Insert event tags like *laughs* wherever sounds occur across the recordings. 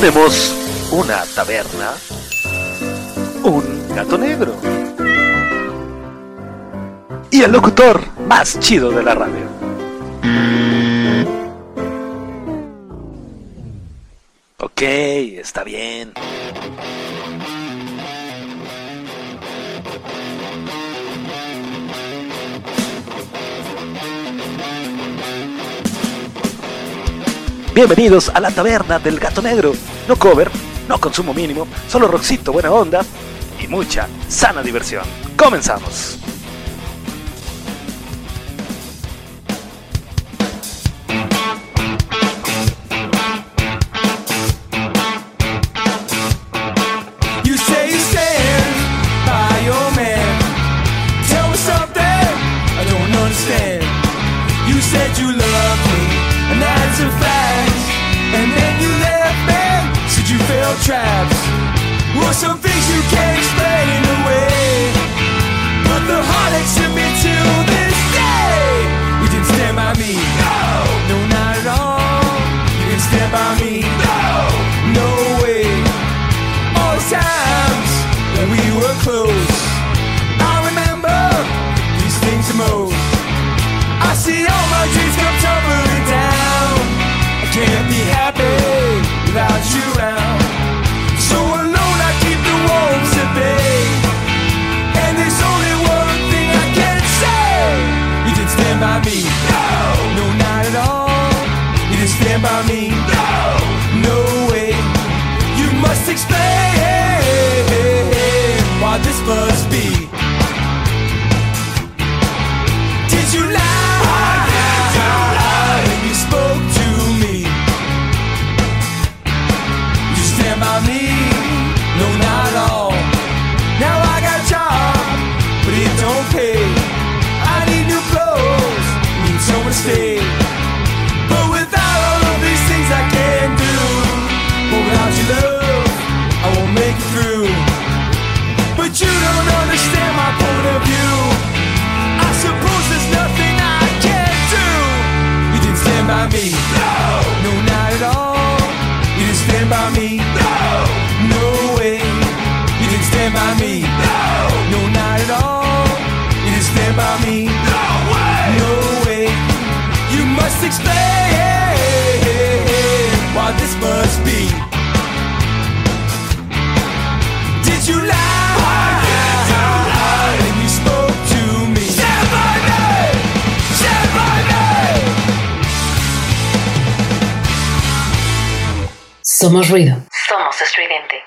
tenemos una taberna, un gato negro y el locutor más chido de la radio. Ok, está bien. Bienvenidos a la taberna del gato negro. No cover, no consumo mínimo, solo roxito, buena onda y mucha sana diversión. Comenzamos. Somos ruido. Somos estridente.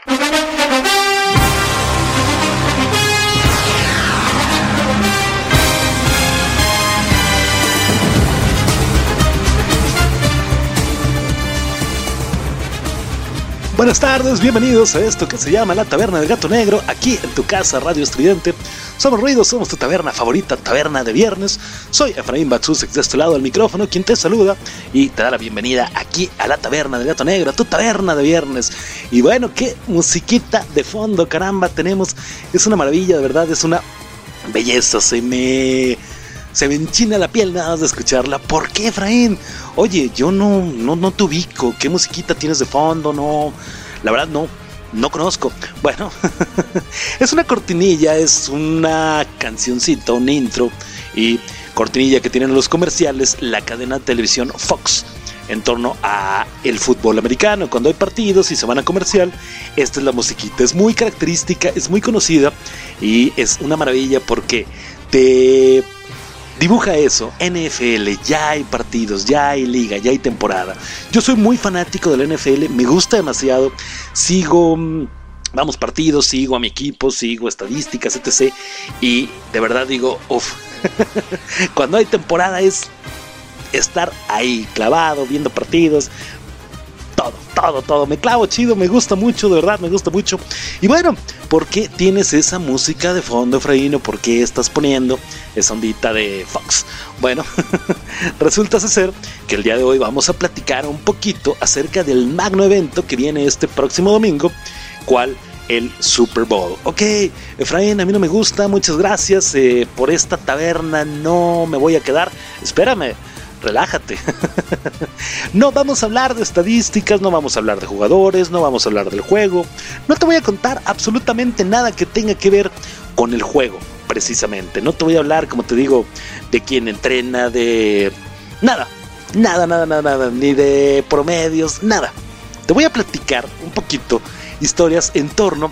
Buenas tardes, bienvenidos a esto que se llama La Taberna del Gato Negro, aquí en tu casa, Radio Estridente. Somos Ruidos, somos tu taberna favorita, taberna de viernes. Soy Efraín Batsusek de este lado del micrófono, quien te saluda y te da la bienvenida aquí a La Taberna del Gato Negro, a tu taberna de viernes. Y bueno, qué musiquita de fondo, caramba, tenemos. Es una maravilla, de verdad, es una belleza, se me... Se me enchina la piel nada más de escucharla. ¿Por qué, Efraín? Oye, yo no, no, no te ubico. ¿Qué musiquita tienes de fondo? No, la verdad no, no conozco. Bueno, *laughs* es una cortinilla, es una cancioncita, un intro y cortinilla que tienen los comerciales la cadena de televisión Fox en torno a el fútbol americano. Cuando hay partidos y se van a comercial, esta es la musiquita. Es muy característica, es muy conocida y es una maravilla porque te dibuja eso. NFL, ya hay partidos, ya hay liga, ya hay temporada. Yo soy muy fanático del NFL, me gusta demasiado. Sigo, mm, vamos, partidos, sigo a mi equipo, sigo estadísticas, etc. Y de verdad digo, uff, *laughs* cuando hay temporada es estar ahí clavado, viendo partidos. Todo, todo, todo. Me clavo chido, me gusta mucho, de verdad, me gusta mucho. Y bueno, ¿por qué tienes esa música de fondo, Efraín? ¿Por qué estás poniendo esa ondita de Fox? Bueno, *laughs* resulta ser que el día de hoy vamos a platicar un poquito acerca del magno evento que viene este próximo domingo, cual el Super Bowl. Ok, Efraín, a mí no me gusta, muchas gracias eh, por esta taberna, no me voy a quedar. Espérame, relájate. *laughs* no vamos a hablar de estadísticas, no vamos a hablar de jugadores, no vamos a hablar del juego. No te voy a contar absolutamente nada que tenga que ver con el juego, precisamente. No te voy a hablar, como te digo, de quién entrena, de nada. Nada, nada, nada, nada, ni de promedios, nada. Te voy a platicar un poquito historias en torno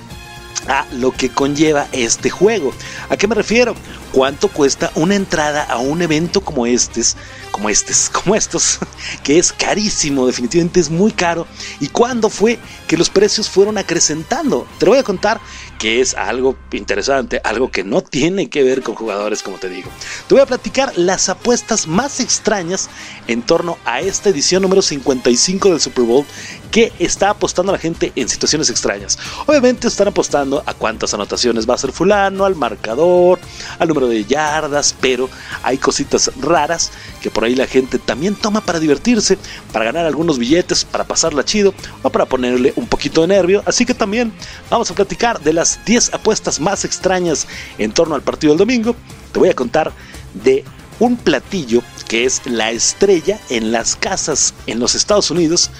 a lo que conlleva este juego. ¿A qué me refiero? ¿Cuánto cuesta una entrada a un evento como estos, como estos, como estos, *laughs* que es carísimo, definitivamente es muy caro? ¿Y cuándo fue que los precios fueron acrecentando? Te lo voy a contar que es algo interesante, algo que no tiene que ver con jugadores, como te digo. Te voy a platicar las apuestas más extrañas en torno a esta edición número 55 del Super Bowl que está apostando a la gente en situaciones extrañas. Obviamente están apostando a cuántas anotaciones va a ser fulano, al marcador, al número de yardas, pero hay cositas raras que por ahí la gente también toma para divertirse, para ganar algunos billetes, para pasarla chido o para ponerle un poquito de nervio. Así que también vamos a platicar de las 10 apuestas más extrañas en torno al partido del domingo, te voy a contar de un platillo que es la estrella en las casas en los Estados Unidos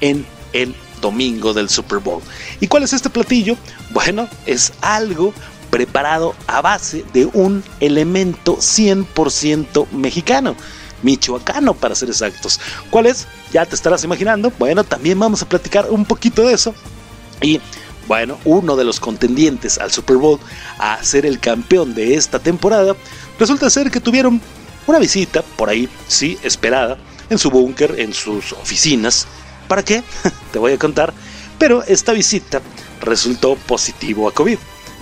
en el domingo del Super Bowl. ¿Y cuál es este platillo? Bueno, es algo preparado a base de un elemento 100% mexicano, michoacano para ser exactos. ¿Cuál es? Ya te estarás imaginando. Bueno, también vamos a platicar un poquito de eso. Y bueno, uno de los contendientes al Super Bowl a ser el campeón de esta temporada, resulta ser que tuvieron una visita por ahí, sí, esperada, en su búnker, en sus oficinas. ¿Para qué? *laughs* Te voy a contar. Pero esta visita resultó positivo a COVID.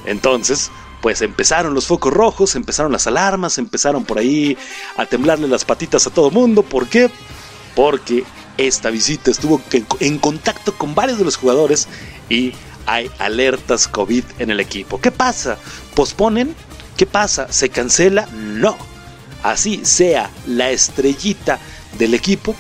Entonces, pues empezaron los focos rojos, empezaron las alarmas, empezaron por ahí a temblarle las patitas a todo mundo. ¿Por qué? Porque esta visita estuvo en contacto con varios de los jugadores y hay alertas COVID en el equipo. ¿Qué pasa? ¿Posponen? ¿Qué pasa? ¿Se cancela? No. Así sea la estrellita del equipo,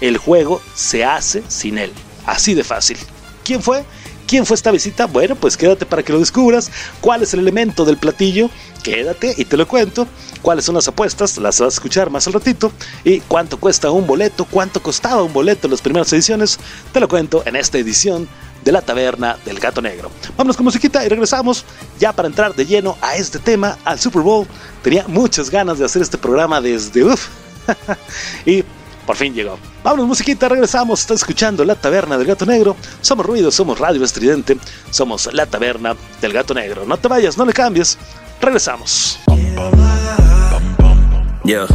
el juego se hace sin él. Así de fácil. ¿Quién fue? ¿Quién fue esta visita? Bueno, pues quédate para que lo descubras. ¿Cuál es el elemento del platillo? Quédate y te lo cuento. ¿Cuáles son las apuestas? Las vas a escuchar más al ratito. ¿Y cuánto cuesta un boleto? ¿Cuánto costaba un boleto en las primeras ediciones? Te lo cuento en esta edición de la taberna del gato negro. Vámonos con musiquita y regresamos ya para entrar de lleno a este tema, al Super Bowl. Tenía muchas ganas de hacer este programa desde uff. *laughs* y por fin llegó. Vámonos musiquita, regresamos. Está escuchando la taberna del gato negro. Somos ruido, somos radio estridente. Somos la taberna del gato negro. No te vayas, no le cambies. Regresamos. Yeah.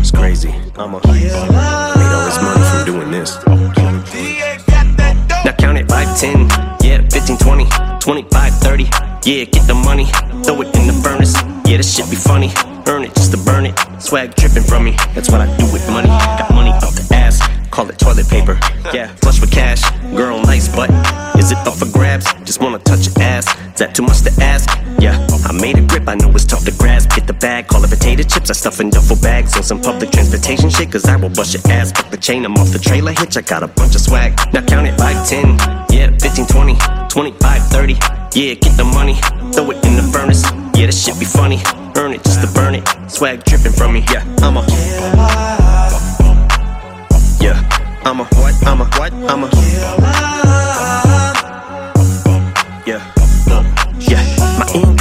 It's crazy. I'm a made all this money from doing this. Now count it 5, 10, yeah, 15, 20, 25, 30. Yeah, get the money, throw it in the furnace. Yeah, this shit be funny. Earn it just to burn it. Swag dripping from me, that's what I do with money. Got money up the ass, call it toilet paper. Yeah, flush with cash, girl, nice butt. Is it up for grabs? Just wanna touch your ass. Is that too much to ask? Yeah, I made a grip, I know it's tough to grasp. Get the bag, call it potato chips. I stuff in duffel bags on some public transportation shit, cause I will bust your ass. Fuck the chain, I'm off the trailer hitch. I got a bunch of swag. Now count it 5, 10, yeah, 15, 20, 25, 30. Yeah, get the money, throw it in the furnace. Yeah, this shit be funny. Earn it just to burn it. Swag dripping from me. Yeah, I'm a. Yeah, I'm a what? I'm a what? I'm a. Yeah, yeah. My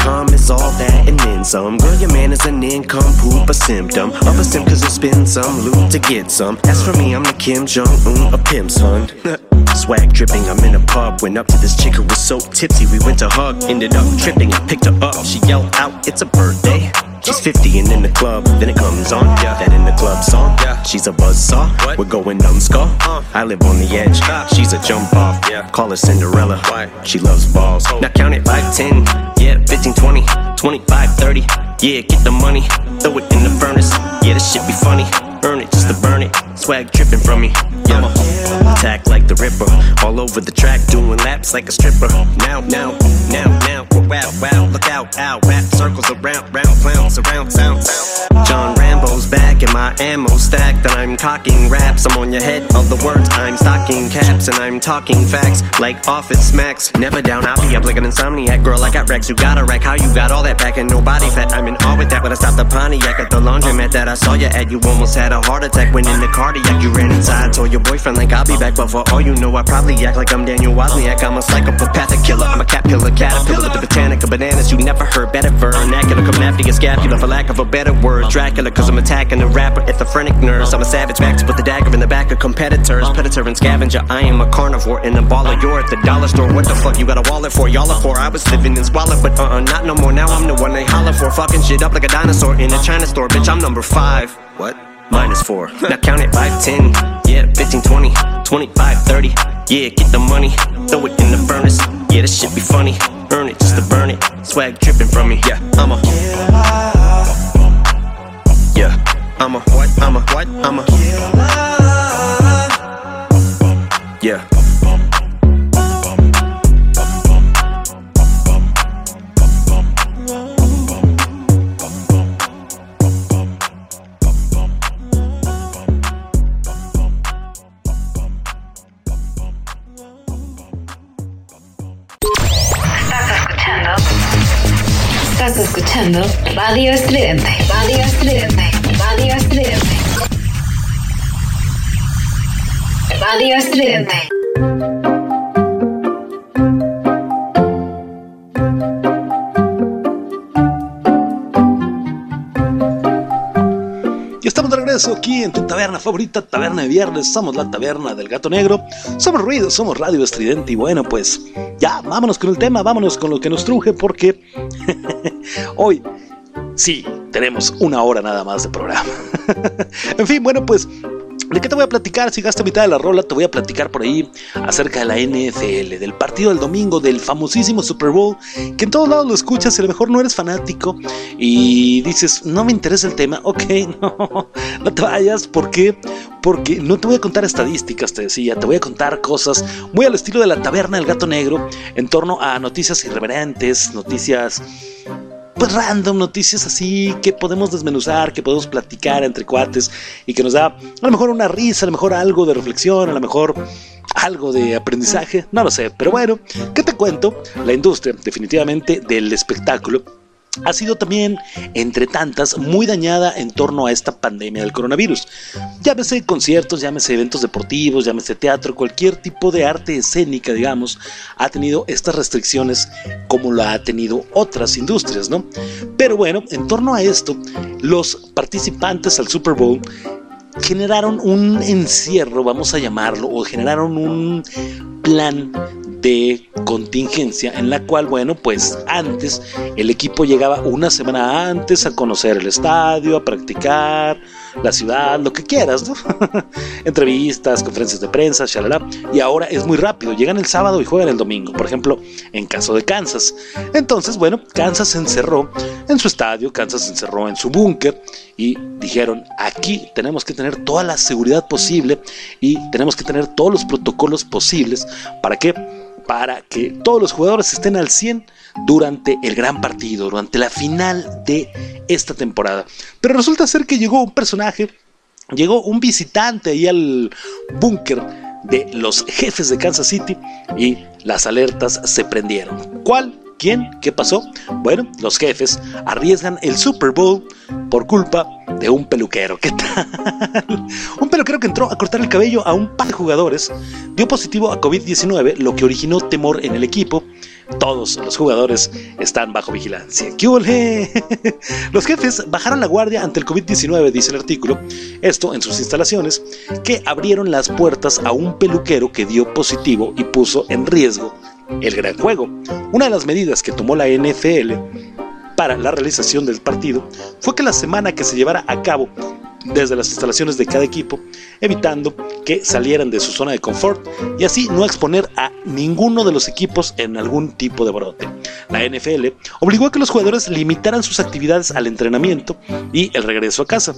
all that and then some. Girl, your man is an income poop, a symptom of a sim, cause you spend some loot to get some. As for me, I'm the Kim Jong Un, a pimp son. *laughs* Swag dripping, I'm in a pub. Went up to this chick who was so tipsy, we went to hug. Ended up tripping I picked her up. She yelled out, It's a birthday. She's 50 and in the club, then it comes on. Yeah. That in the club song. Yeah. She's a buzzsaw. We're going numbskull. I live on the edge. She's a jump off. Yeah. Call her Cinderella. She loves balls. Now count it 5, 10, yeah, 15, 20, 25, 30. Yeah, get the money, throw it in the furnace. This shit be funny. Earn it just to burn it. Swag dripping from me. Yeah. Attack like the Ripper. All over the track, doing laps like a stripper. Now, now, now, now. Wow, wow, look out, ow, rap circles around, round, clowns around, sound. John ammo stacked and I'm cocking raps. I'm on your head of the words, I'm stocking caps and I'm talking facts like office smacks. Never down, I'll be up like an insomniac. Girl, I got Rex, you got a rack. How you got all that back and no body fat? I'm in awe with that when I stopped the Pontiac at the laundromat that I saw you at. You almost had a heart attack when in the cardiac. You ran inside, told your boyfriend like I'll be back. But for all you know, I probably act like I'm Daniel Wozniak. I'm a psychopathic killer. I'm a cat caterpillar, caterpillar, the botanica bananas. You never heard better vernacular. Come after your scapula for lack of a better word. Dracula, cause I'm attacking the rapper at the phrenic nerves. I'm a savage back to put the dagger in the back of competitors. Predator and scavenger, I am a carnivore and a baller. You're at the dollar store. What the fuck you got a wallet for? Y'all are for. I was living in squalor, but uh uh, not no more. Now I'm the one they holler for. Fucking shit up like a dinosaur in a China store. Bitch, I'm number five. What? Minus four. *laughs* now count it 5, 10, yeah, 15, 20, 25, 30. Yeah, get the money, throw it in the furnace. Yeah, this shit be funny. Earn it just to burn it. Swag dripping from me. Yeah, I'm a. I'm a what? I'm a what? I'm a. Yeah. Estás escuchando Radio Estridente. Radio Estridente. Radio Estridente. Radio Estridente. Y estamos de regreso aquí en tu taberna favorita, Taberna de Viernes. Somos la Taberna del Gato Negro. Somos ruido, somos radio estridente. Y bueno, pues ya, vámonos con el tema, vámonos con lo que nos truje, porque *laughs* hoy sí tenemos una hora nada más de programa. *laughs* en fin, bueno, pues ¿De qué te voy a platicar? Si gasto mitad de la rola, te voy a platicar por ahí acerca de la NFL, del partido del domingo, del famosísimo Super Bowl, que en todos lados lo escuchas y a lo mejor no eres fanático y dices, no me interesa el tema. *laughs* Ok, no, no te vayas. ¿Por qué? Porque no te voy a contar estadísticas, te decía, te voy a contar cosas muy al estilo de la taberna del gato negro en torno a noticias irreverentes, noticias pues random, noticias así que podemos desmenuzar, que podemos platicar entre cuates y que nos da a lo mejor una risa, a lo mejor algo de reflexión, a lo mejor algo de aprendizaje, no lo sé, pero bueno, ¿qué te cuento? La industria definitivamente del espectáculo ha sido también, entre tantas, muy dañada en torno a esta pandemia del coronavirus. Llámese conciertos, llámese eventos deportivos, llámese teatro, cualquier tipo de arte escénica, digamos, ha tenido estas restricciones como lo ha tenido otras industrias, ¿no? Pero bueno, en torno a esto, los participantes al Super Bowl generaron un encierro, vamos a llamarlo, o generaron un plan de contingencia en la cual, bueno, pues antes el equipo llegaba una semana antes a conocer el estadio, a practicar la ciudad, lo que quieras, ¿no? *laughs* Entrevistas, conferencias de prensa, shalala. Y ahora es muy rápido, llegan el sábado y juegan el domingo, por ejemplo, en caso de Kansas. Entonces, bueno, Kansas se encerró en su estadio, Kansas se encerró en su búnker y dijeron, aquí tenemos que tener toda la seguridad posible y tenemos que tener todos los protocolos posibles para que para que todos los jugadores estén al 100 durante el gran partido, durante la final de esta temporada. Pero resulta ser que llegó un personaje, llegó un visitante ahí al búnker de los jefes de Kansas City y las alertas se prendieron. ¿Cuál? ¿Quién? ¿Qué pasó? Bueno, los jefes arriesgan el Super Bowl por culpa de un peluquero. ¿Qué tal? *laughs* un peluquero que entró a cortar el cabello a un par de jugadores dio positivo a COVID-19, lo que originó temor en el equipo. Todos los jugadores están bajo vigilancia. ¿Qué ole? *laughs* Los jefes bajaron la guardia ante el COVID-19, dice el artículo, esto en sus instalaciones, que abrieron las puertas a un peluquero que dio positivo y puso en riesgo el gran juego. Una de las medidas que tomó la NFL para la realización del partido fue que la semana que se llevara a cabo desde las instalaciones de cada equipo, evitando que salieran de su zona de confort y así no exponer a ninguno de los equipos en algún tipo de brote. La NFL obligó a que los jugadores limitaran sus actividades al entrenamiento y el regreso a casa.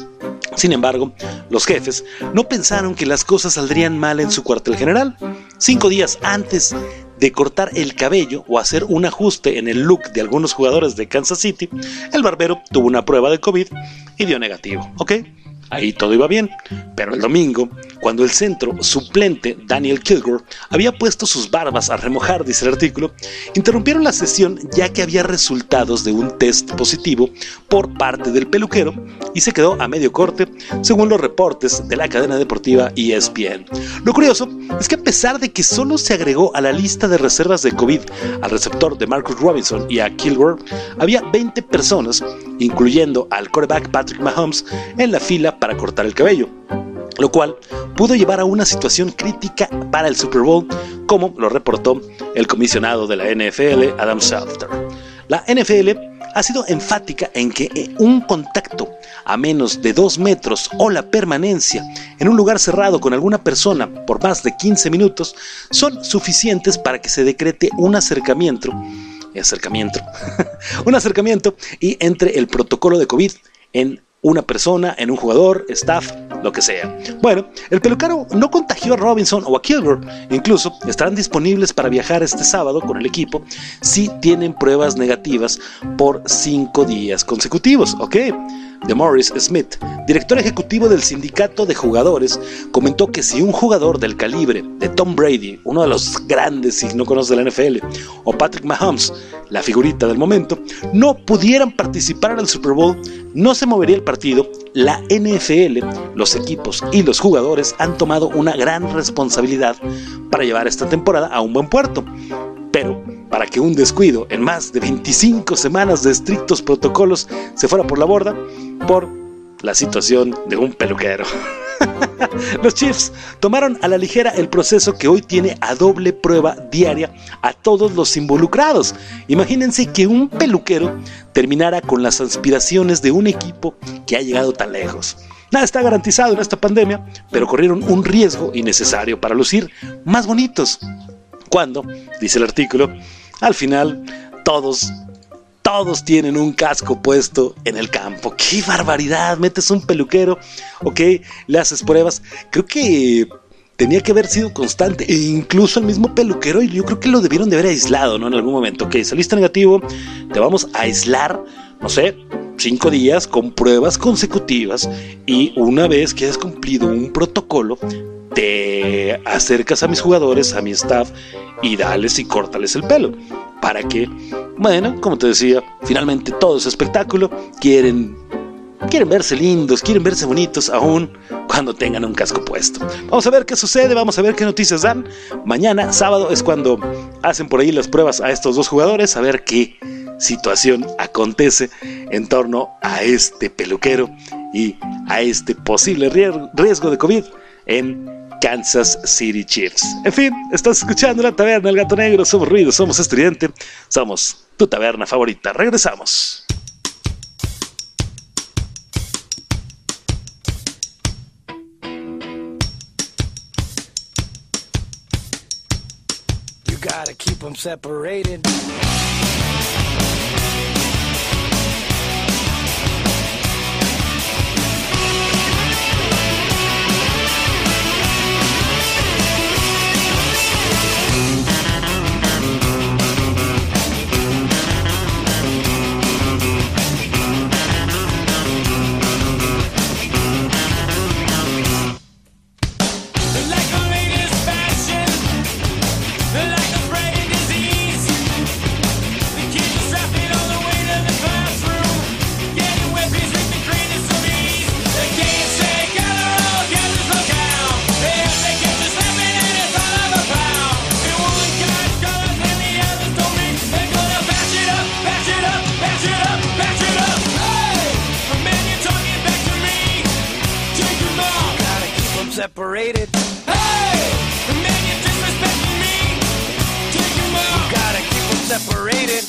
Sin embargo, los jefes no pensaron que las cosas saldrían mal en su cuartel general. Cinco días antes de cortar el cabello o hacer un ajuste en el look de algunos jugadores de Kansas City, el barbero tuvo una prueba de COVID y dio negativo, ¿ok? Ahí todo iba bien, pero el domingo, cuando el centro suplente Daniel Kilgore había puesto sus barbas a remojar, dice el artículo, interrumpieron la sesión ya que había resultados de un test positivo por parte del peluquero y se quedó a medio corte, según los reportes de la cadena deportiva ESPN. Lo curioso es que a pesar de que solo se agregó a la lista de reservas de COVID al receptor de Marcus Robinson y a Kilgore, había 20 personas, incluyendo al quarterback Patrick Mahomes, en la fila para cortar el cabello, lo cual pudo llevar a una situación crítica para el Super Bowl, como lo reportó el comisionado de la NFL, Adam Schefter. La NFL ha sido enfática en que un contacto a menos de 2 metros o la permanencia en un lugar cerrado con alguna persona por más de 15 minutos son suficientes para que se decrete un acercamiento, acercamiento, *laughs* un acercamiento y entre el protocolo de COVID en una persona, en un jugador, staff, lo que sea. Bueno, el pelucaro no contagió a Robinson o a Kilgore. Incluso estarán disponibles para viajar este sábado con el equipo si tienen pruebas negativas por cinco días consecutivos, ¿ok? De Morris Smith, director ejecutivo del sindicato de jugadores, comentó que si un jugador del calibre de Tom Brady, uno de los grandes si no conoce la NFL, o Patrick Mahomes, la figurita del momento, no pudieran participar en el Super Bowl, no se movería el partido. La NFL, los equipos y los jugadores han tomado una gran responsabilidad para llevar esta temporada a un buen puerto. Pero para que un descuido en más de 25 semanas de estrictos protocolos se fuera por la borda por la situación de un peluquero. *laughs* Los Chiefs tomaron a la ligera el proceso que hoy tiene a doble prueba diaria a todos los involucrados. Imagínense que un peluquero terminara con las aspiraciones de un equipo que ha llegado tan lejos. Nada está garantizado en esta pandemia, pero corrieron un riesgo innecesario para lucir más bonitos. Cuando, dice el artículo, al final, todos, todos tienen un casco puesto en el campo. ¡Qué barbaridad! Metes un peluquero, ok, le haces pruebas. Creo que tenía que haber sido constante. E incluso el mismo peluquero, yo creo que lo debieron de haber aislado, ¿no? En algún momento. Ok, saliste negativo, te vamos a aislar, no sé, cinco días con pruebas consecutivas. Y una vez que hayas cumplido un protocolo, te acercas a mis jugadores, a mi staff y dales y córtales el pelo. Para que, bueno, como te decía, finalmente todo es espectáculo. Quieren, quieren verse lindos, quieren verse bonitos aún cuando tengan un casco puesto. Vamos a ver qué sucede, vamos a ver qué noticias dan. Mañana, sábado, es cuando hacen por ahí las pruebas a estos dos jugadores, a ver qué situación acontece en torno a este peluquero y a este posible riesgo de COVID en Kansas City Chiefs. En fin, estás escuchando la taberna El Gato Negro, somos ruido, somos estudiante, somos tu taberna favorita. Regresamos. You them separated. Separated. Hey, man, you're disrespecting me. Take them all. Gotta keep them separated.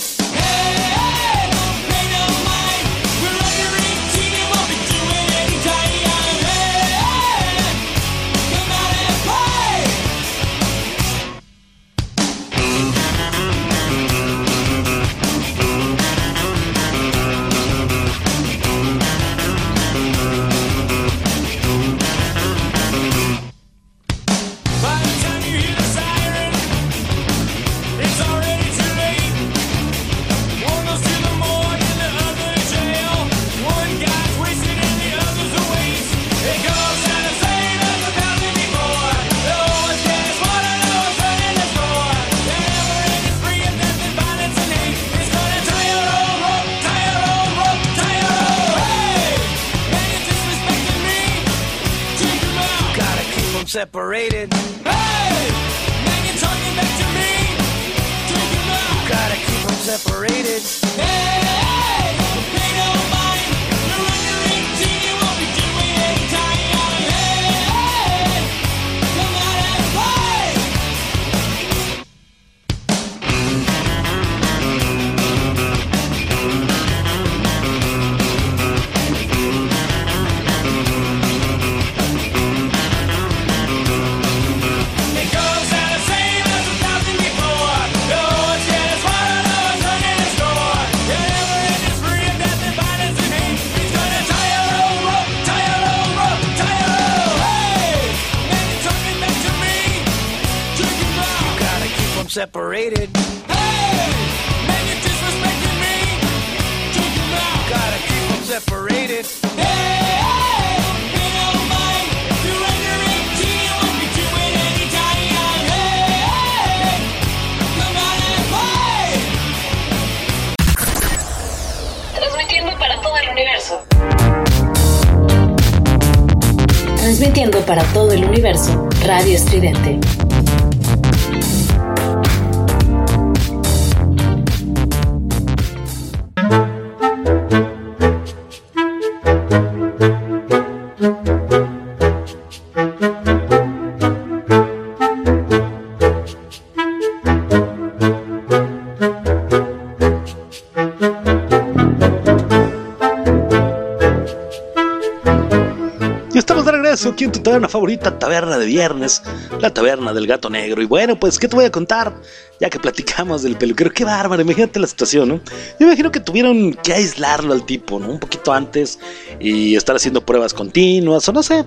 Aquí en tu taberna favorita, Taberna de Viernes, la Taberna del Gato Negro. Y bueno, pues, ¿qué te voy a contar? Ya que platicamos del peluquero, qué bárbaro, imagínate la situación, ¿no? Yo imagino que tuvieron que aislarlo al tipo, ¿no? Un poquito antes y estar haciendo pruebas continuas, o no sé,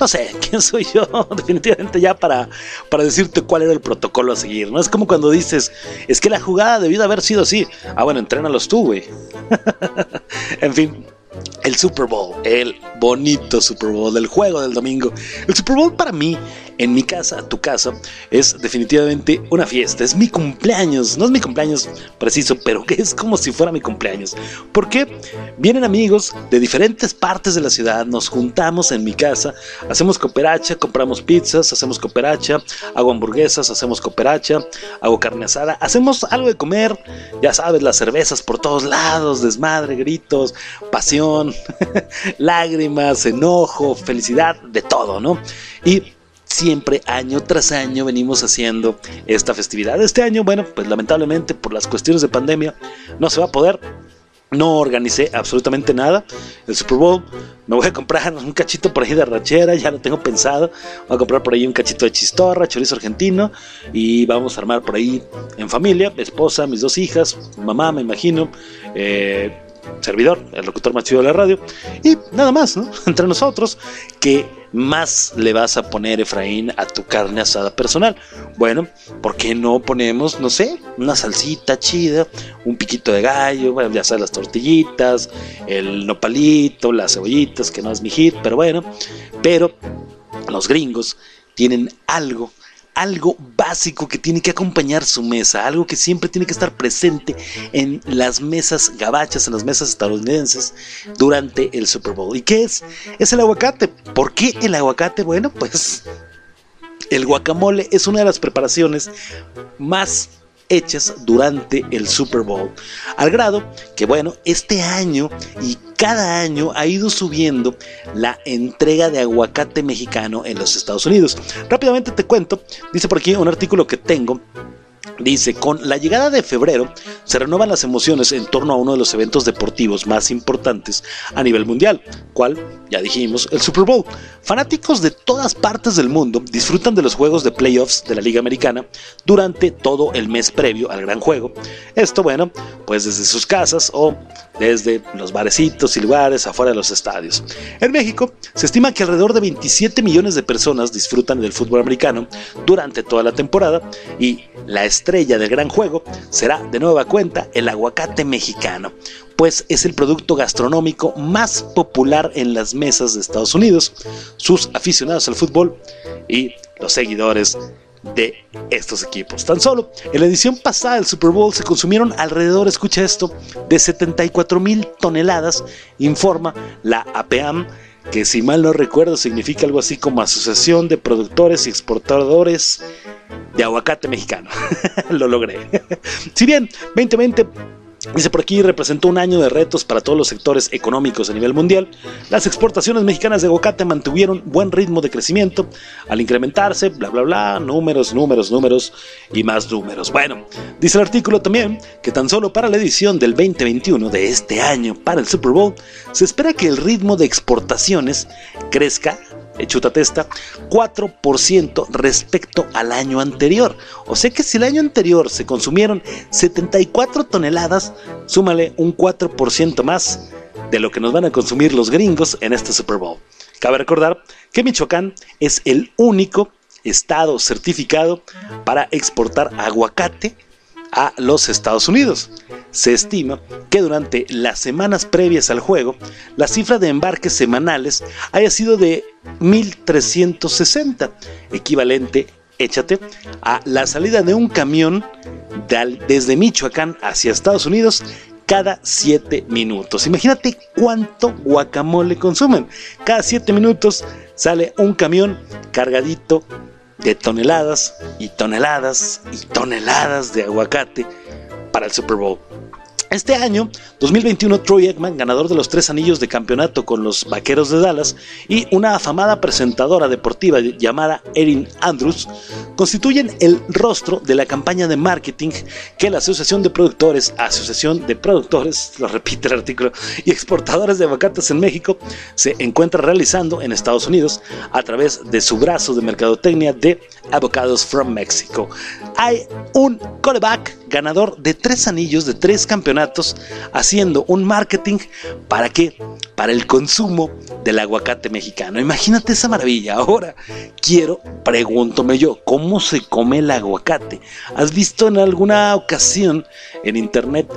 no sé, *laughs* ¿quién soy yo? *laughs* Definitivamente ya para, para decirte cuál era el protocolo a seguir, ¿no? Es como cuando dices, es que la jugada debió de haber sido así. Ah, bueno, entrénalos tú, güey. *laughs* en fin, el Super Bowl, el bonito Super Bowl del juego del domingo. El Super Bowl para mí, en mi casa, tu casa, es definitivamente una fiesta. Es mi cumpleaños. No es mi cumpleaños preciso, pero *laughs* es como si fuera mi cumpleaños. Porque vienen amigos de diferentes partes de la ciudad, nos juntamos en mi casa, hacemos cooperacha, compramos pizzas, hacemos cooperacha, hago hamburguesas, hacemos cooperacha, hago carne asada, hacemos algo de comer, ya sabes, las cervezas por todos lados, desmadre, gritos, pasión, *laughs* lágrimas, enojo, felicidad, de todo, ¿no? Y siempre año tras año venimos haciendo esta festividad. Este año, bueno, pues lamentablemente por las cuestiones de pandemia no se va a poder. No organicé absolutamente nada. El Super Bowl me voy a comprar un cachito por ahí de rachera, ya lo tengo pensado. Voy a comprar por ahí un cachito de chistorra, chorizo argentino y vamos a armar por ahí en familia, esposa, mis dos hijas, mamá, me imagino, eh, servidor, el locutor más chido de la radio y nada más, ¿no? *laughs* Entre nosotros, ¿qué más le vas a poner, Efraín, a tu carne asada personal? Bueno, ¿por qué no ponemos, no sé, una salsita chida, un piquito de gallo, bueno, ya sabes, las tortillitas, el nopalito, las cebollitas, que no es mi hit, pero bueno, pero los gringos tienen algo algo básico que tiene que acompañar su mesa, algo que siempre tiene que estar presente en las mesas gabachas, en las mesas estadounidenses durante el Super Bowl. ¿Y qué es? Es el aguacate. ¿Por qué el aguacate? Bueno, pues el guacamole es una de las preparaciones más hechas durante el Super Bowl. Al grado que, bueno, este año y cada año ha ido subiendo la entrega de aguacate mexicano en los Estados Unidos. Rápidamente te cuento, dice por aquí un artículo que tengo Dice, con la llegada de febrero se renuevan las emociones en torno a uno de los eventos deportivos más importantes a nivel mundial, cual, ya dijimos, el Super Bowl. Fanáticos de todas partes del mundo disfrutan de los juegos de playoffs de la Liga Americana durante todo el mes previo al gran juego. Esto, bueno, pues desde sus casas o desde los barecitos y lugares afuera de los estadios. En México se estima que alrededor de 27 millones de personas disfrutan del fútbol americano durante toda la temporada y la estrella del gran juego será de nueva cuenta el aguacate mexicano, pues es el producto gastronómico más popular en las mesas de Estados Unidos. Sus aficionados al fútbol y los seguidores de estos equipos. Tan solo en la edición pasada del Super Bowl se consumieron alrededor, escucha esto, de 74 mil toneladas, informa la APAM, que si mal no recuerdo significa algo así como Asociación de Productores y Exportadores de Aguacate Mexicano. *laughs* Lo logré. si bien 2020 Dice por aquí, representó un año de retos para todos los sectores económicos a nivel mundial. Las exportaciones mexicanas de aguacate mantuvieron buen ritmo de crecimiento al incrementarse, bla, bla, bla, números, números, números y más números. Bueno, dice el artículo también que tan solo para la edición del 2021 de este año para el Super Bowl, se espera que el ritmo de exportaciones crezca testa 4% respecto al año anterior. O sea que si el año anterior se consumieron 74 toneladas, súmale un 4% más de lo que nos van a consumir los gringos en este Super Bowl. Cabe recordar que Michoacán es el único estado certificado para exportar aguacate a los Estados Unidos. Se estima que durante las semanas previas al juego, la cifra de embarques semanales haya sido de 1.360, equivalente, échate, a la salida de un camión desde Michoacán hacia Estados Unidos cada 7 minutos. Imagínate cuánto guacamole consumen. Cada 7 minutos sale un camión cargadito de toneladas y toneladas y toneladas de aguacate para el Super Bowl. Este año, 2021, Troy Ekman, ganador de los tres anillos de campeonato con los Vaqueros de Dallas, y una afamada presentadora deportiva llamada Erin Andrews, constituyen el rostro de la campaña de marketing que la Asociación de Productores, Asociación de Productores, *laughs* lo repite el artículo, y exportadores de aguacates en México se encuentra realizando en Estados Unidos a través de su brazo de mercadotecnia de Avocados from Mexico. Hay un callback ganador de tres anillos de tres campeonatos, haciendo un marketing para qué? Para el consumo del aguacate mexicano. Imagínate esa maravilla. Ahora quiero, pregúntome yo, ¿cómo se come el aguacate? ¿Has visto en alguna ocasión en internet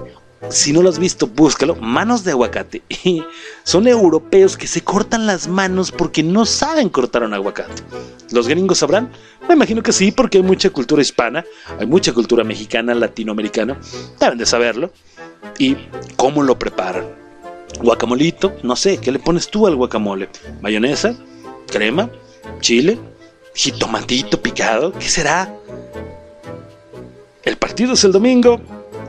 si no lo has visto, búscalo, manos de aguacate. *laughs* Son europeos que se cortan las manos porque no saben cortar un aguacate. ¿Los gringos sabrán? Me imagino que sí, porque hay mucha cultura hispana, hay mucha cultura mexicana, latinoamericana, deben de saberlo. ¿Y cómo lo preparan? Guacamolito, no sé, ¿qué le pones tú al guacamole? ¿Mayonesa? ¿Crema? ¿Chile? ¿Jitomatito picado? ¿Qué será? El partido es el domingo,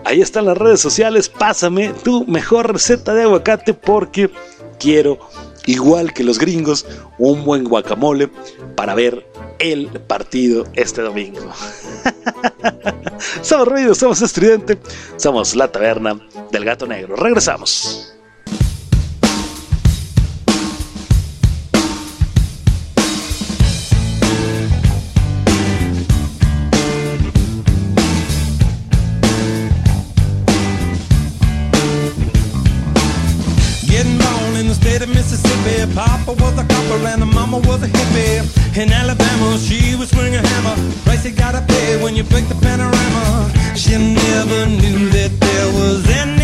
Ahí están las redes sociales. Pásame tu mejor receta de aguacate porque quiero, igual que los gringos, un buen guacamole para ver el partido este domingo. somos ruidos, somos estridente, somos la taberna del gato negro. Regresamos. In Alabama, she was swinging a hammer. Price you gotta pay when you break the panorama. She never knew that there was anything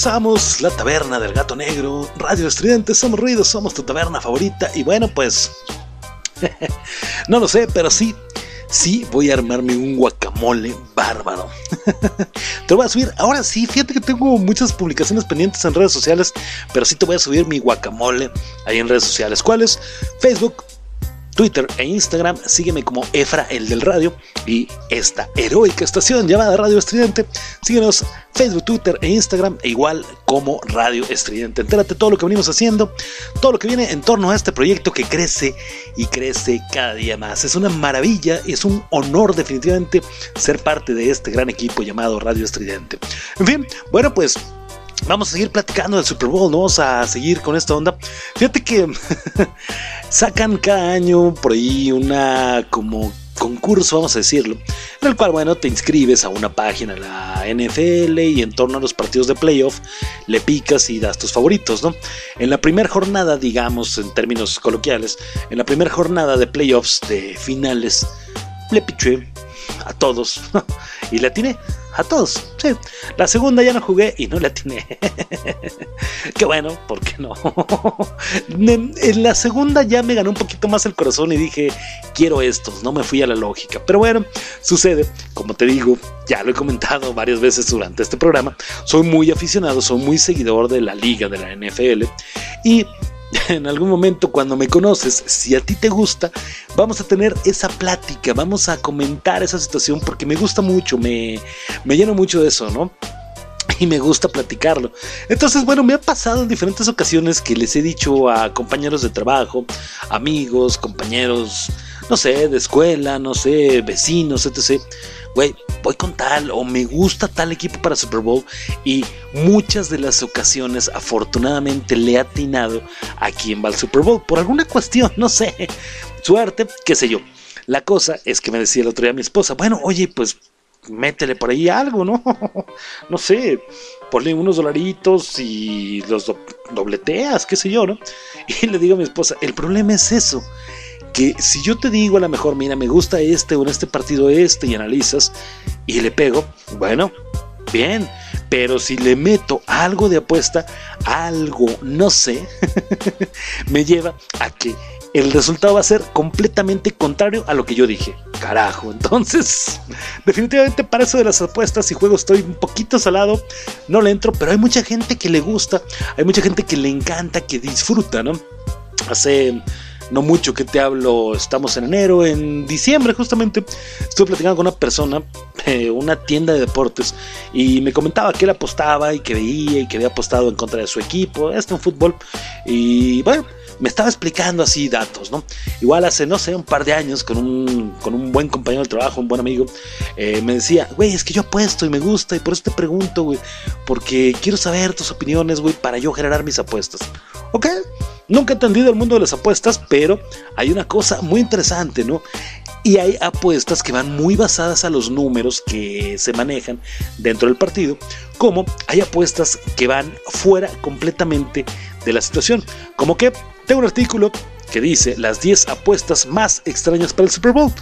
Regresamos, la taberna del gato negro, Radio Estridente, somos ruidos, somos tu taberna favorita y bueno pues, *laughs* no lo sé, pero sí, sí voy a armarme un guacamole bárbaro. *laughs* te lo voy a subir, ahora sí, fíjate que tengo muchas publicaciones pendientes en redes sociales, pero sí te voy a subir mi guacamole ahí en redes sociales. ¿Cuáles? Facebook, Twitter e Instagram, sígueme como Efra el del radio y esta heroica estación llamada Radio Estridente. Síguenos Facebook, Twitter e Instagram e igual como Radio Estridente. Entérate todo lo que venimos haciendo, todo lo que viene en torno a este proyecto que crece y crece cada día más. Es una maravilla, es un honor definitivamente ser parte de este gran equipo llamado Radio Estridente. En fin, bueno pues vamos a seguir platicando del Super Bowl, ¿no? Vamos a seguir con esta onda. Fíjate que *laughs* sacan cada año por ahí una como concurso, vamos a decirlo, en el cual, bueno, te inscribes a una página la NFL y en torno a los partidos de playoff le picas y das tus favoritos, ¿no? En la primera jornada, digamos, en términos coloquiales, en la primera jornada de playoffs de finales, le piché a todos *laughs* y le atiné a todos. Sí. La segunda ya no jugué y no le atiné. *laughs* Qué bueno, ¿por qué no? *laughs* en la segunda ya me ganó un poquito más el corazón y dije, quiero estos, no me fui a la lógica. Pero bueno, sucede, como te digo, ya lo he comentado varias veces durante este programa, soy muy aficionado, soy muy seguidor de la liga de la NFL y *laughs* en algún momento cuando me conoces, si a ti te gusta, vamos a tener esa plática, vamos a comentar esa situación porque me gusta mucho, me, me lleno mucho de eso, ¿no? Y me gusta platicarlo. Entonces, bueno, me ha pasado en diferentes ocasiones que les he dicho a compañeros de trabajo, amigos, compañeros, no sé, de escuela, no sé, vecinos, etc. Güey, voy con tal o me gusta tal equipo para Super Bowl y muchas de las ocasiones afortunadamente le he atinado a quien va al Super Bowl por alguna cuestión, *laughs* no sé, suerte, qué sé yo. La cosa es que me decía el otro día mi esposa, bueno, oye, pues métele por ahí algo, ¿no? *laughs* no sé, ponle unos dolaritos y los dobleteas, qué sé yo, ¿no? *laughs* Y le digo a mi esposa, el problema es eso, que si yo te digo a lo mejor, mira, me gusta este o en este partido este y analizas y le pego, bueno, bien, pero si le meto algo de apuesta, algo, no sé, *laughs* me lleva a que el resultado va a ser completamente contrario a lo que yo dije. Carajo, entonces, *laughs* definitivamente para eso de las apuestas y juegos estoy un poquito salado, no le entro, pero hay mucha gente que le gusta, hay mucha gente que le encanta, que disfruta, ¿no? Hace no mucho que te hablo, estamos en enero, en diciembre justamente, estuve platicando con una persona, eh, una tienda de deportes, y me comentaba que él apostaba y que veía y que había apostado en contra de su equipo, esto en fútbol, y bueno, me estaba explicando así datos, ¿no? Igual hace, no sé, un par de años con un, con un buen compañero de trabajo, un buen amigo, eh, me decía, güey, es que yo apuesto y me gusta y por eso te pregunto, güey, porque quiero saber tus opiniones, güey, para yo generar mis apuestas. ¿Ok? Nunca he entendido el mundo de las apuestas, pero hay una cosa muy interesante, ¿no? Y hay apuestas que van muy basadas a los números que se manejan dentro del partido, como hay apuestas que van fuera completamente de la situación. Como que tengo un artículo que dice las 10 apuestas más extrañas para el Super Bowl.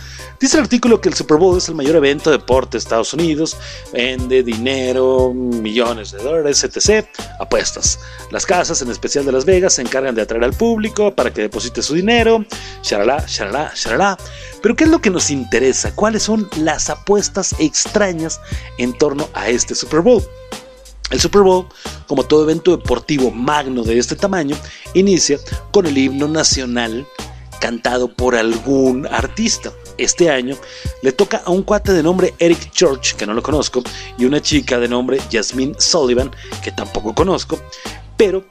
Dice el artículo que el Super Bowl es el mayor evento de deporte de Estados Unidos, vende dinero, millones de dólares, etc. Apuestas. Las casas, en especial de Las Vegas, se encargan de atraer al público para que deposite su dinero, shalala, shalala, shalala. Pero ¿qué es lo que nos interesa? ¿Cuáles son las apuestas extrañas en torno a este Super Bowl? El Super Bowl, como todo evento deportivo magno de este tamaño, inicia con el himno nacional cantado por algún artista. Este año le toca a un cuate de nombre Eric Church, que no lo conozco, y una chica de nombre Jasmine Sullivan, que tampoco conozco, pero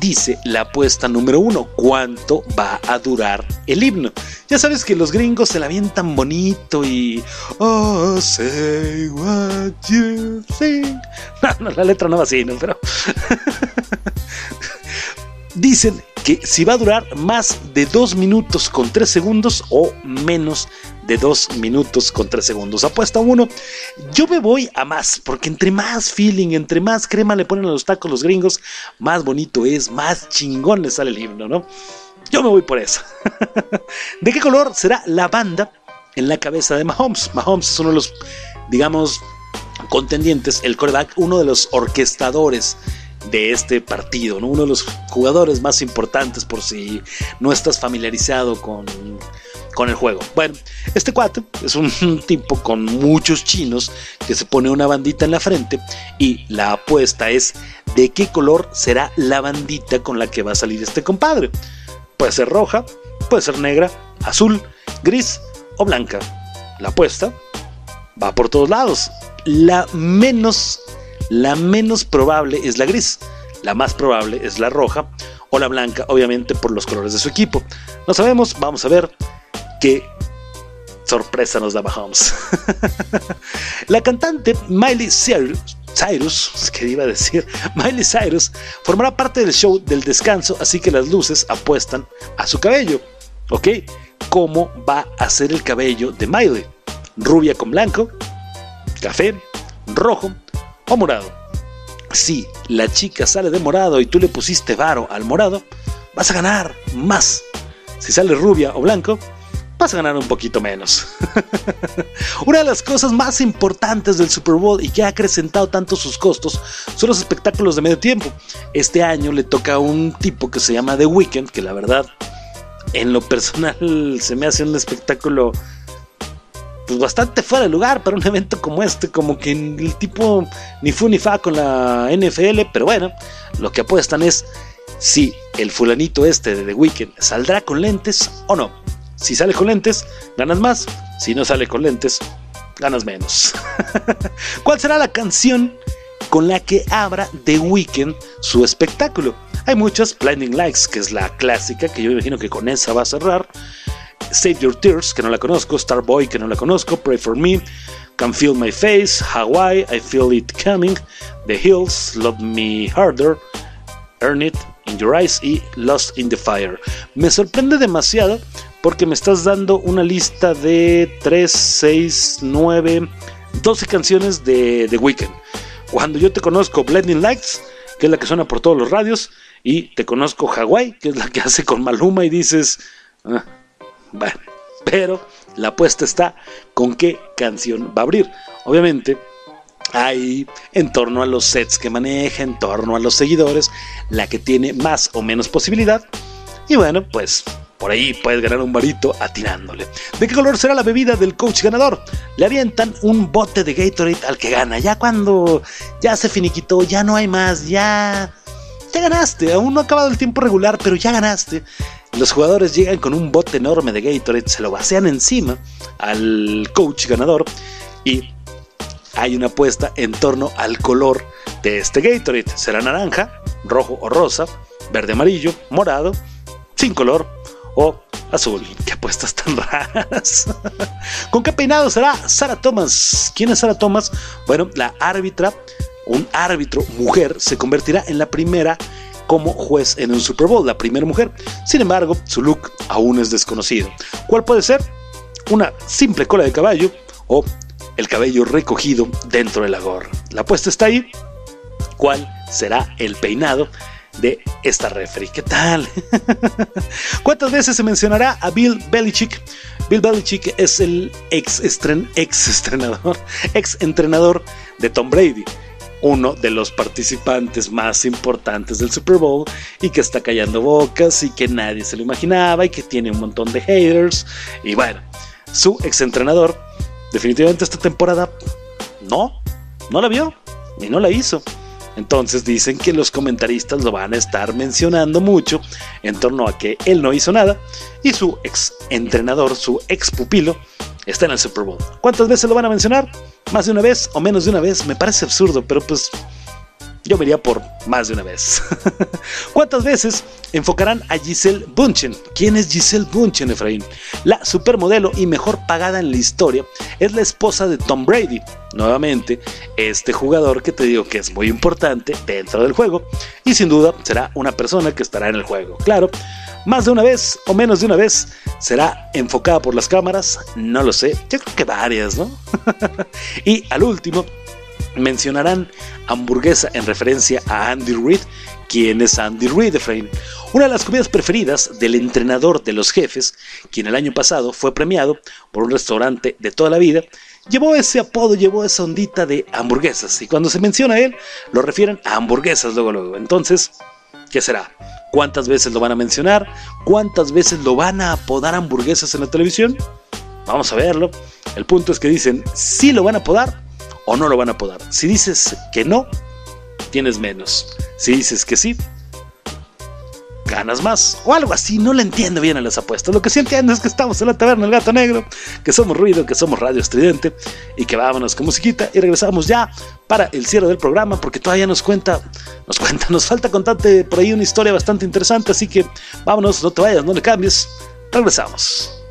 dice la apuesta número uno, cuánto va a durar el himno. Ya sabes que los gringos se la tan bonito y... Oh, say what you think. *laughs* No, no, la letra no va así. Pero... *laughs* Dicen que si va a durar más de 2 minutos con 3 segundos o menos de 2 minutos con 3 segundos. Apuesta 1. Yo me voy a más, porque entre más feeling, entre más crema le ponen a los tacos los gringos, más bonito es, más chingón le sale el himno, ¿no? Yo me voy por eso. *laughs* ¿De qué color será la banda en la cabeza de Mahomes? Mahomes es uno de los, digamos, contendientes, el coreback, uno de los orquestadores de este partido, ¿no? uno de los jugadores más importantes por si no estás familiarizado con, con el juego. Bueno, este cuate es un *laughs* tipo con muchos chinos que se pone una bandita en la frente y la apuesta es de qué color será la bandita con la que va a salir este compadre. Puede ser roja, puede ser negra, azul, gris o blanca. La apuesta va por todos lados. La menos la menos probable es la gris, la más probable es la roja o la blanca, obviamente por los colores de su equipo. No sabemos, vamos a ver qué sorpresa nos da Mahomes. *laughs* la cantante Miley Cyrus, Cyrus, que iba a decir, Miley Cyrus, formará parte del show del descanso, así que las luces apuestan a su cabello. ¿Ok? ¿Cómo va a ser el cabello de Miley? ¿Rubia con blanco? ¿Café? ¿Rojo? o morado. Si la chica sale de morado y tú le pusiste varo al morado, vas a ganar más. Si sale rubia o blanco, vas a ganar un poquito menos. *laughs* Una de las cosas más importantes del Super Bowl y que ha acrecentado tanto sus costos son los espectáculos de medio tiempo. Este año le toca a un tipo que se llama The Weeknd, que la verdad, en lo personal, *laughs* se me hace un espectáculo pues bastante fuera de lugar para un evento como este, como que el tipo ni fu ni fa con la NFL, pero bueno, lo que apuestan es si el fulanito este de The Weeknd saldrá con lentes o no. Si sale con lentes, ganas más, si no sale con lentes, ganas menos. *laughs* ¿Cuál será la canción con la que abra The Weeknd su espectáculo? Hay muchas, Blinding Lights, que es la clásica, que yo imagino que con esa va a cerrar. Save Your Tears, que no la conozco, Starboy, que no la conozco, Pray for Me, Can Feel My Face, Hawaii, I Feel It Coming, The Hills, Love Me Harder, Earn It, In Your Eyes y Lost in the Fire. Me sorprende demasiado porque me estás dando una lista de 3, 6, 9, 12 canciones de The Weeknd. Cuando yo te conozco Blending Lights, que es la que suena por todos los radios, y te conozco Hawaii, que es la que *laughs* hace con Maluma, y dices, ah, bueno, pero la apuesta está con qué canción va a abrir. Obviamente, hay en torno a los sets que maneja, en torno a los seguidores, la que tiene más o menos posibilidad. Y bueno, pues por ahí puedes ganar un varito atirándole. ¿De qué color será la bebida del coach ganador? Le avientan un bote de Gatorade al que gana. Ya cuando ya se finiquitó, ya no hay más, ya... Ya ganaste, aún no ha acabado el tiempo regular, pero ya ganaste. Los jugadores llegan con un bote enorme de Gatorade, se lo vacían encima al coach ganador y hay una apuesta en torno al color de este Gatorade. ¿Será naranja, rojo o rosa, verde, amarillo, morado, sin color o azul? ¿Qué apuestas tan *laughs* raras? ¿Con qué peinado será Sara Thomas? ¿Quién es Sara Thomas? Bueno, la árbitra, un árbitro mujer, se convertirá en la primera como juez en un Super Bowl, la primera mujer. Sin embargo, su look aún es desconocido. ¿Cuál puede ser? Una simple cola de caballo o el cabello recogido dentro de la gorra. La apuesta está ahí. ¿Cuál será el peinado de esta referee? ¿Qué tal? *laughs* ¿Cuántas veces se mencionará a Bill Belichick? Bill Belichick es el ex, ex estrenador, *laughs* ex entrenador de Tom Brady uno de los participantes más importantes del Super Bowl y que está callando bocas y que nadie se lo imaginaba y que tiene un montón de haters. Y bueno, su exentrenador definitivamente esta temporada no, no la vio y no la hizo. Entonces dicen que los comentaristas lo van a estar mencionando mucho en torno a que él no hizo nada y su ex entrenador, su ex pupilo, está en el Super Bowl. ¿Cuántas veces lo van a mencionar? ¿Más de una vez o menos de una vez? Me parece absurdo, pero pues yo me iría por más de una vez. *laughs* ¿Cuántas veces enfocarán a Giselle Bunchen? ¿Quién es Giselle Bunchen, Efraín? La supermodelo y mejor pagada en la historia es la esposa de Tom Brady. Nuevamente, este jugador que te digo que es muy importante dentro del juego y sin duda será una persona que estará en el juego. Claro, más de una vez o menos de una vez será enfocada por las cámaras, no lo sé, yo creo que varias, ¿no? *laughs* y al último, mencionarán hamburguesa en referencia a Andy Reid. ¿Quién es Andy Reid, Efraín? Una de las comidas preferidas del entrenador de los jefes, quien el año pasado fue premiado por un restaurante de toda la vida, llevó ese apodo, llevó esa ondita de hamburguesas. Y cuando se menciona a él, lo refieren a hamburguesas luego, luego. Entonces, ¿qué será? ¿Cuántas veces lo van a mencionar? ¿Cuántas veces lo van a apodar hamburguesas en la televisión? Vamos a verlo. El punto es que dicen, sí lo van a apodar o no lo van a apodar. Si dices que no, tienes menos. Si dices que sí, ganas más o algo así. No le entiendo bien a las apuestas. Lo que sí entiendo es que estamos en la taberna del gato negro, que somos ruido, que somos radio estridente y que vámonos con musiquita y regresamos ya para el cierre del programa porque todavía nos cuenta, nos cuenta, *laughs* nos falta contarte por ahí una historia bastante interesante. Así que vámonos, no te vayas, no le cambies. Regresamos.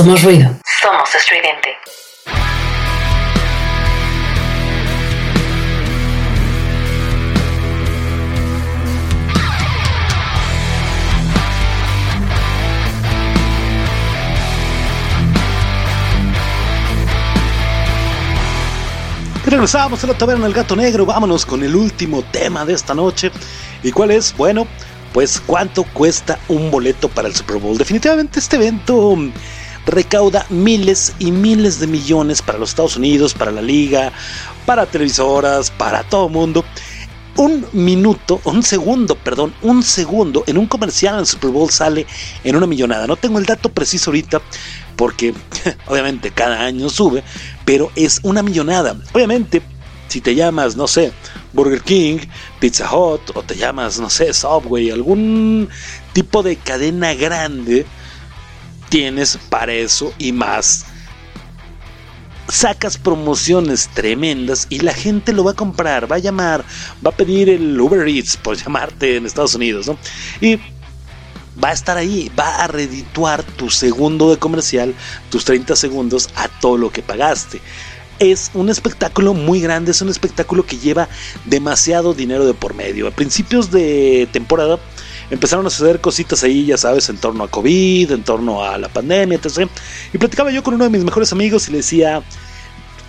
Somos ruido. Somos estridente. Regresamos a la taberna del gato negro. Vámonos con el último tema de esta noche. ¿Y cuál es? Bueno, pues cuánto cuesta un boleto para el Super Bowl. Definitivamente este evento recauda miles y miles de millones para los Estados Unidos, para la liga, para televisoras, para todo mundo. Un minuto, un segundo, perdón, un segundo en un comercial en Super Bowl sale en una millonada. No tengo el dato preciso ahorita porque *laughs* obviamente cada año sube, pero es una millonada. Obviamente, si te llamas, no sé, Burger King, Pizza Hut, o te llamas, no sé, Subway, algún tipo de cadena grande, tienes para eso y más. Sacas promociones tremendas y la gente lo va a comprar, va a llamar, va a pedir el Uber Eats, por llamarte en Estados Unidos, ¿no? Y va a estar ahí, va a redituar tu segundo de comercial, tus 30 segundos a todo lo que pagaste. Es un espectáculo muy grande, es un espectáculo que lleva demasiado dinero de por medio. A principios de temporada empezaron a suceder cositas ahí, ya sabes, en torno a COVID, en torno a la pandemia, etc. Y platicaba yo con uno de mis mejores amigos y le decía,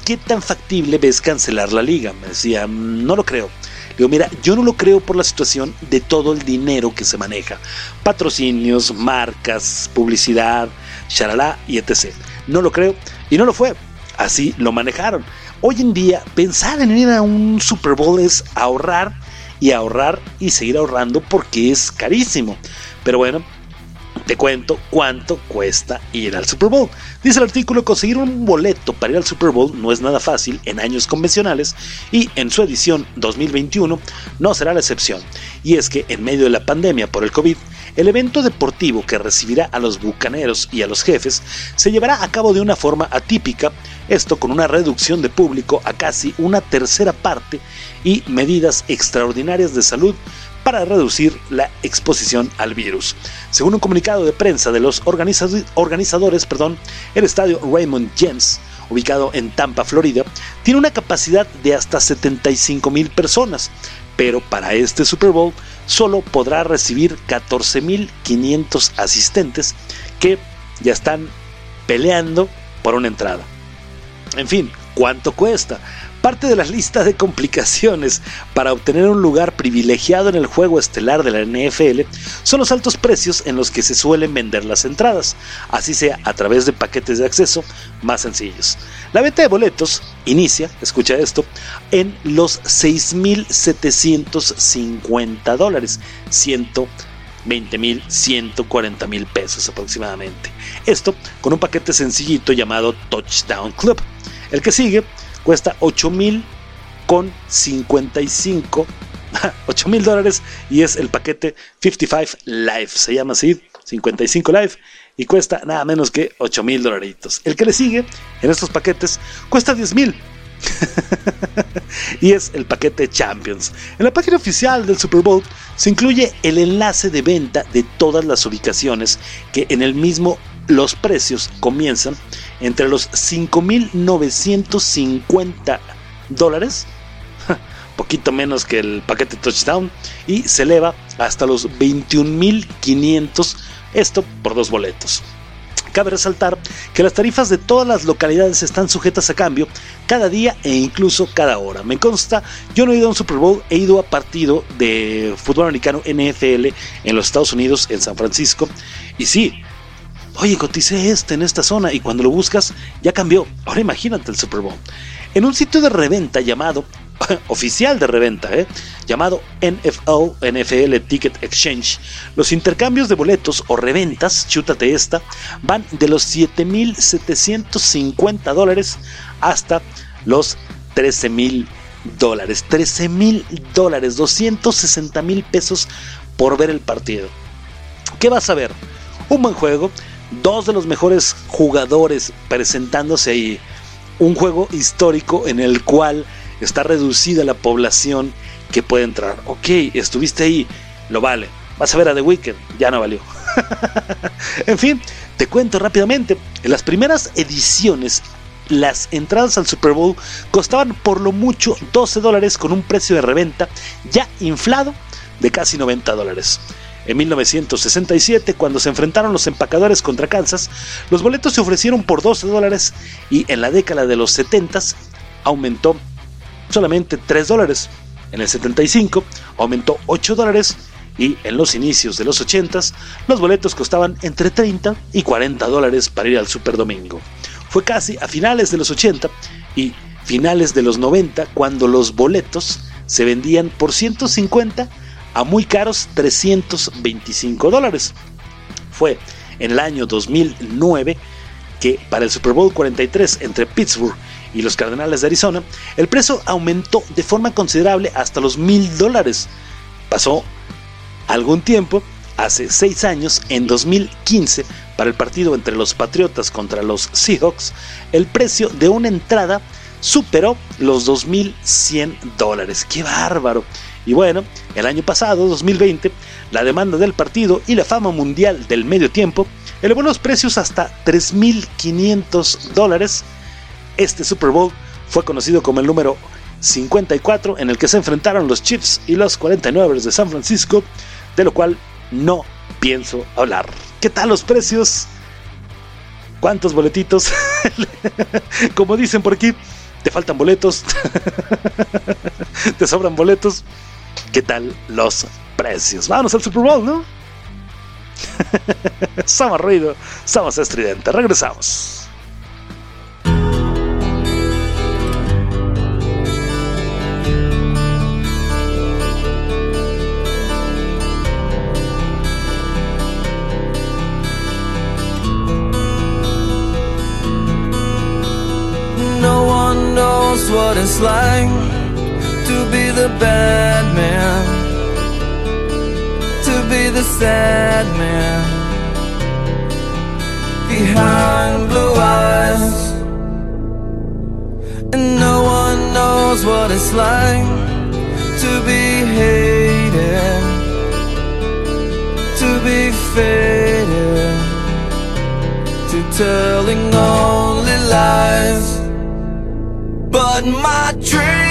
¿qué tan factible ves cancelar la liga? Me decía, no lo creo. Le digo, mira, yo no lo creo por la situación de todo el dinero que se maneja. Patrocinios, marcas, publicidad, charalá y etc. No lo creo y no lo fue. Así lo manejaron. Hoy en día, pensar en ir a un Super Bowl es ahorrar y ahorrar y seguir ahorrando porque es carísimo. Pero bueno, te cuento cuánto cuesta ir al Super Bowl. Dice el artículo, conseguir un boleto para ir al Super Bowl no es nada fácil en años convencionales y en su edición 2021 no será la excepción. Y es que en medio de la pandemia por el COVID, el evento deportivo que recibirá a los bucaneros y a los jefes se llevará a cabo de una forma atípica, esto con una reducción de público a casi una tercera parte y medidas extraordinarias de salud para reducir la exposición al virus. Según un comunicado de prensa de los organizadores, el estadio Raymond James, ubicado en Tampa, Florida, tiene una capacidad de hasta 75 mil personas, pero para este Super Bowl solo podrá recibir 14.500 asistentes que ya están peleando por una entrada. En fin, ¿cuánto cuesta? Parte de la lista de complicaciones para obtener un lugar privilegiado en el juego estelar de la NFL son los altos precios en los que se suelen vender las entradas, así sea a través de paquetes de acceso más sencillos. La venta de boletos inicia, escucha esto, en los 6.750 dólares, 120 mil, 140 mil pesos aproximadamente. Esto con un paquete sencillito llamado Touchdown Club. El que sigue cuesta 8 mil con 55 8 *laughs* mil dólares y es el paquete 55 Live, se llama así, 55 Live y cuesta nada menos que 8 mil dolaritos. El que le sigue en estos paquetes cuesta 10 mil. *laughs* y es el paquete Champions. En la página oficial del Super Bowl se incluye el enlace de venta de todas las ubicaciones que en el mismo los precios comienzan entre los 5.950 dólares, poquito menos que el paquete Touchdown, y se eleva hasta los 21.500, esto por dos boletos. Cabe resaltar que las tarifas de todas las localidades están sujetas a cambio cada día e incluso cada hora. Me consta, yo no he ido a un Super Bowl, he ido a partido de fútbol americano NFL en los Estados Unidos, en San Francisco, y sí, Oye, coticé este en esta zona y cuando lo buscas ya cambió. Ahora imagínate el Super Bowl. En un sitio de reventa llamado, *laughs* oficial de reventa, ¿eh? llamado NFL, NFL Ticket Exchange, los intercambios de boletos o reventas, chútate esta, van de los 7.750 dólares hasta los 13.000 dólares. 13.000 dólares, 260 mil pesos por ver el partido. ¿Qué vas a ver? Un buen juego, dos de los mejores jugadores presentándose ahí. Un juego histórico en el cual está reducida la población que puede entrar. Ok, estuviste ahí, lo vale. Vas a ver a The Weeknd, ya no valió. *laughs* en fin, te cuento rápidamente. En las primeras ediciones, las entradas al Super Bowl costaban por lo mucho 12 dólares con un precio de reventa ya inflado de casi 90 dólares. En 1967, cuando se enfrentaron los empacadores contra Kansas, los boletos se ofrecieron por 12 dólares y en la década de los 70 aumentó solamente 3 dólares. En el 75 aumentó 8 dólares y en los inicios de los 80 los boletos costaban entre 30 y 40 dólares para ir al Super Domingo. Fue casi a finales de los 80 y finales de los 90 cuando los boletos se vendían por 150 a muy caros 325 dólares. Fue en el año 2009 que para el Super Bowl 43 entre Pittsburgh y los Cardenales de Arizona, el precio aumentó de forma considerable hasta los mil dólares. Pasó algún tiempo, hace seis años, en 2015, para el partido entre los Patriotas contra los Seahawks, el precio de una entrada superó los 2.100 dólares. ¡Qué bárbaro! Y bueno, el año pasado, 2020, la demanda del partido y la fama mundial del medio tiempo elevó los precios hasta 3.500 dólares. Este Super Bowl fue conocido como el número 54 en el que se enfrentaron los Chiefs y los 49 de San Francisco, de lo cual no pienso hablar. ¿Qué tal los precios? ¿Cuántos boletitos? *laughs* Como dicen por aquí, te faltan boletos, *laughs* te sobran boletos. ¿Qué tal los precios? Vamos al Super Bowl, ¿no? *laughs* somos ruido, somos estridente. Regresamos. No one knows what it's like the sad man behind blue eyes. And no one knows what it's like to be hated, to be faded, to telling only lies. But my dreams,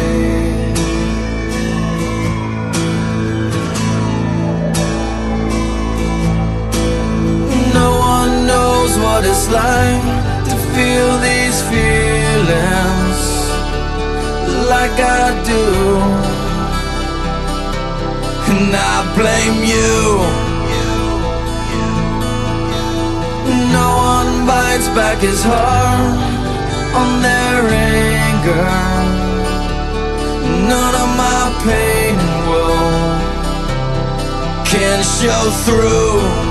Knows what it's like to feel these feelings like I do. And I blame you. No one bites back his heart on their anger. None of my pain and woe can show through.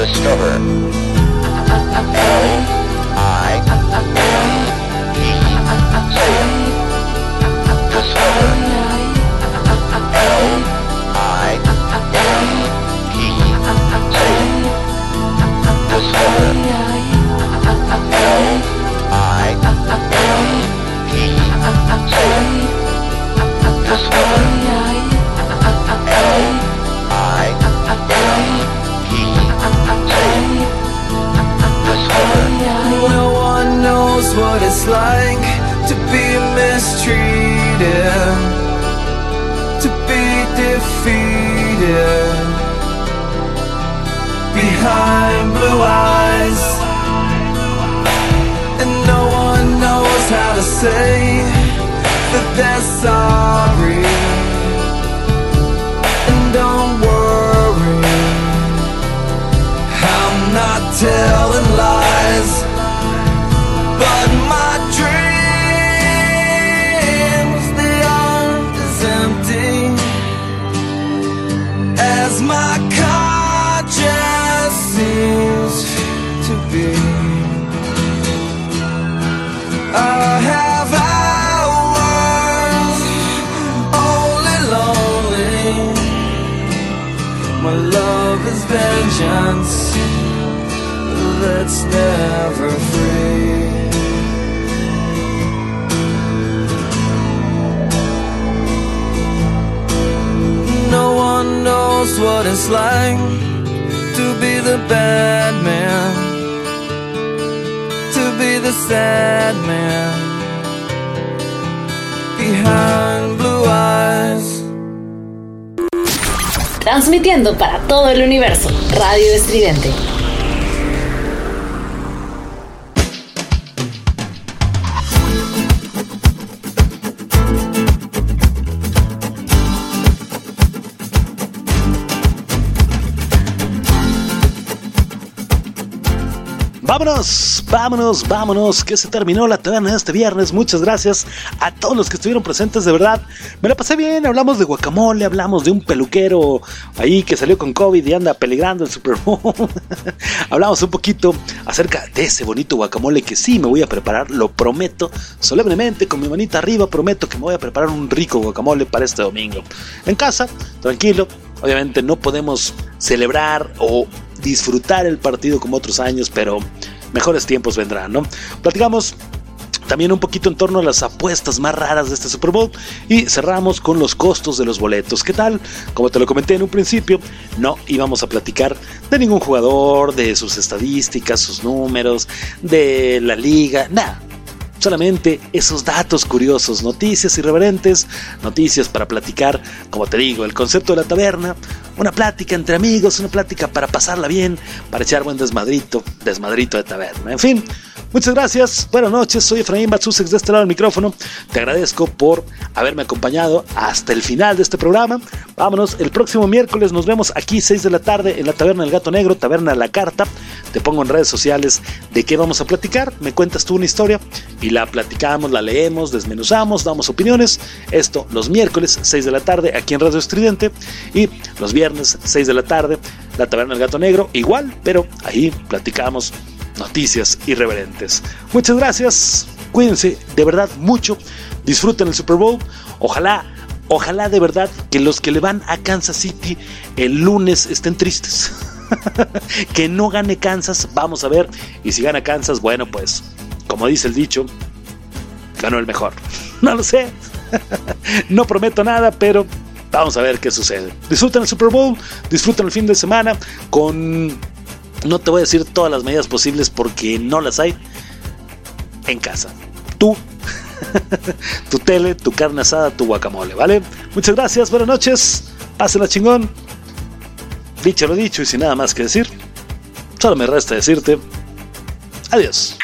Discover. L I E. Say it. Discover. L I E. Say it. Discover. L I E. Say it. Discover. What it's like to be mistreated, to be defeated behind blue eyes. And no one knows how to say that they're sorry. And don't worry, I'm not telling lies. My love is vengeance that's never free. No one knows what it's like to be the bad man, to be the sad man behind blue eyes. Transmitiendo para todo el universo. Radio Estridente. Vámonos, vámonos, vámonos, que se terminó la taberna de este viernes. Muchas gracias a todos los que estuvieron presentes, de verdad. Me la pasé bien, hablamos de guacamole, hablamos de un peluquero ahí que salió con COVID y anda peligrando el Super Bowl. *laughs* hablamos un poquito acerca de ese bonito guacamole que sí me voy a preparar, lo prometo, solemnemente, con mi manita arriba, prometo que me voy a preparar un rico guacamole para este domingo. En casa, tranquilo, obviamente no podemos celebrar o disfrutar el partido como otros años, pero mejores tiempos vendrán, ¿no? Platicamos también un poquito en torno a las apuestas más raras de este Super Bowl y cerramos con los costos de los boletos. ¿Qué tal? Como te lo comenté en un principio, no íbamos a platicar de ningún jugador, de sus estadísticas, sus números, de la liga, nada. Solamente esos datos curiosos, noticias irreverentes, noticias para platicar, como te digo, el concepto de la taberna, una plática entre amigos, una plática para pasarla bien, para echar buen desmadrito, desmadrito de taberna. En fin, muchas gracias, buenas noches, soy Efraín Batsusex de este lado del micrófono. Te agradezco por haberme acompañado hasta el final de este programa. Vámonos, el próximo miércoles nos vemos aquí 6 de la tarde en la Taberna del Gato Negro, Taberna La Carta. Te pongo en redes sociales de qué vamos a platicar, me cuentas tú una historia y la platicamos, la leemos, desmenuzamos, damos opiniones. Esto los miércoles 6 de la tarde aquí en Radio Estridente y los viernes 6 de la tarde la Taberna del Gato Negro igual, pero ahí platicamos noticias irreverentes. Muchas gracias, cuídense de verdad mucho, disfruten el Super Bowl, ojalá Ojalá de verdad que los que le van a Kansas City el lunes estén tristes. *laughs* que no gane Kansas, vamos a ver. Y si gana Kansas, bueno, pues, como dice el dicho, ganó el mejor. *laughs* No lo sé. *laughs* no prometo nada, pero vamos a ver qué sucede. Disfruten el Super Bowl, disfruten el fin de semana con... No te voy a decir todas las medidas posibles porque no las hay en casa. Tú *laughs* tu tele, tu carne asada, tu guacamole, ¿vale? Muchas gracias, buenas noches, pásenla chingón. Dicho lo dicho y sin nada más que decir, solo me resta decirte adiós.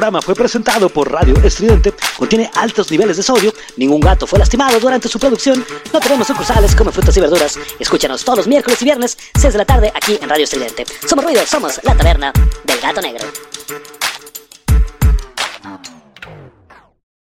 Programa fue presentado por Radio Estridente, contiene altos niveles de sodio, ningún gato fue lastimado durante su producción, no tenemos sucursales como frutas y verduras. Escúchanos todos los miércoles y viernes, 6 de la tarde, aquí en Radio Estridente. Somos Ruido, somos la taberna del gato negro.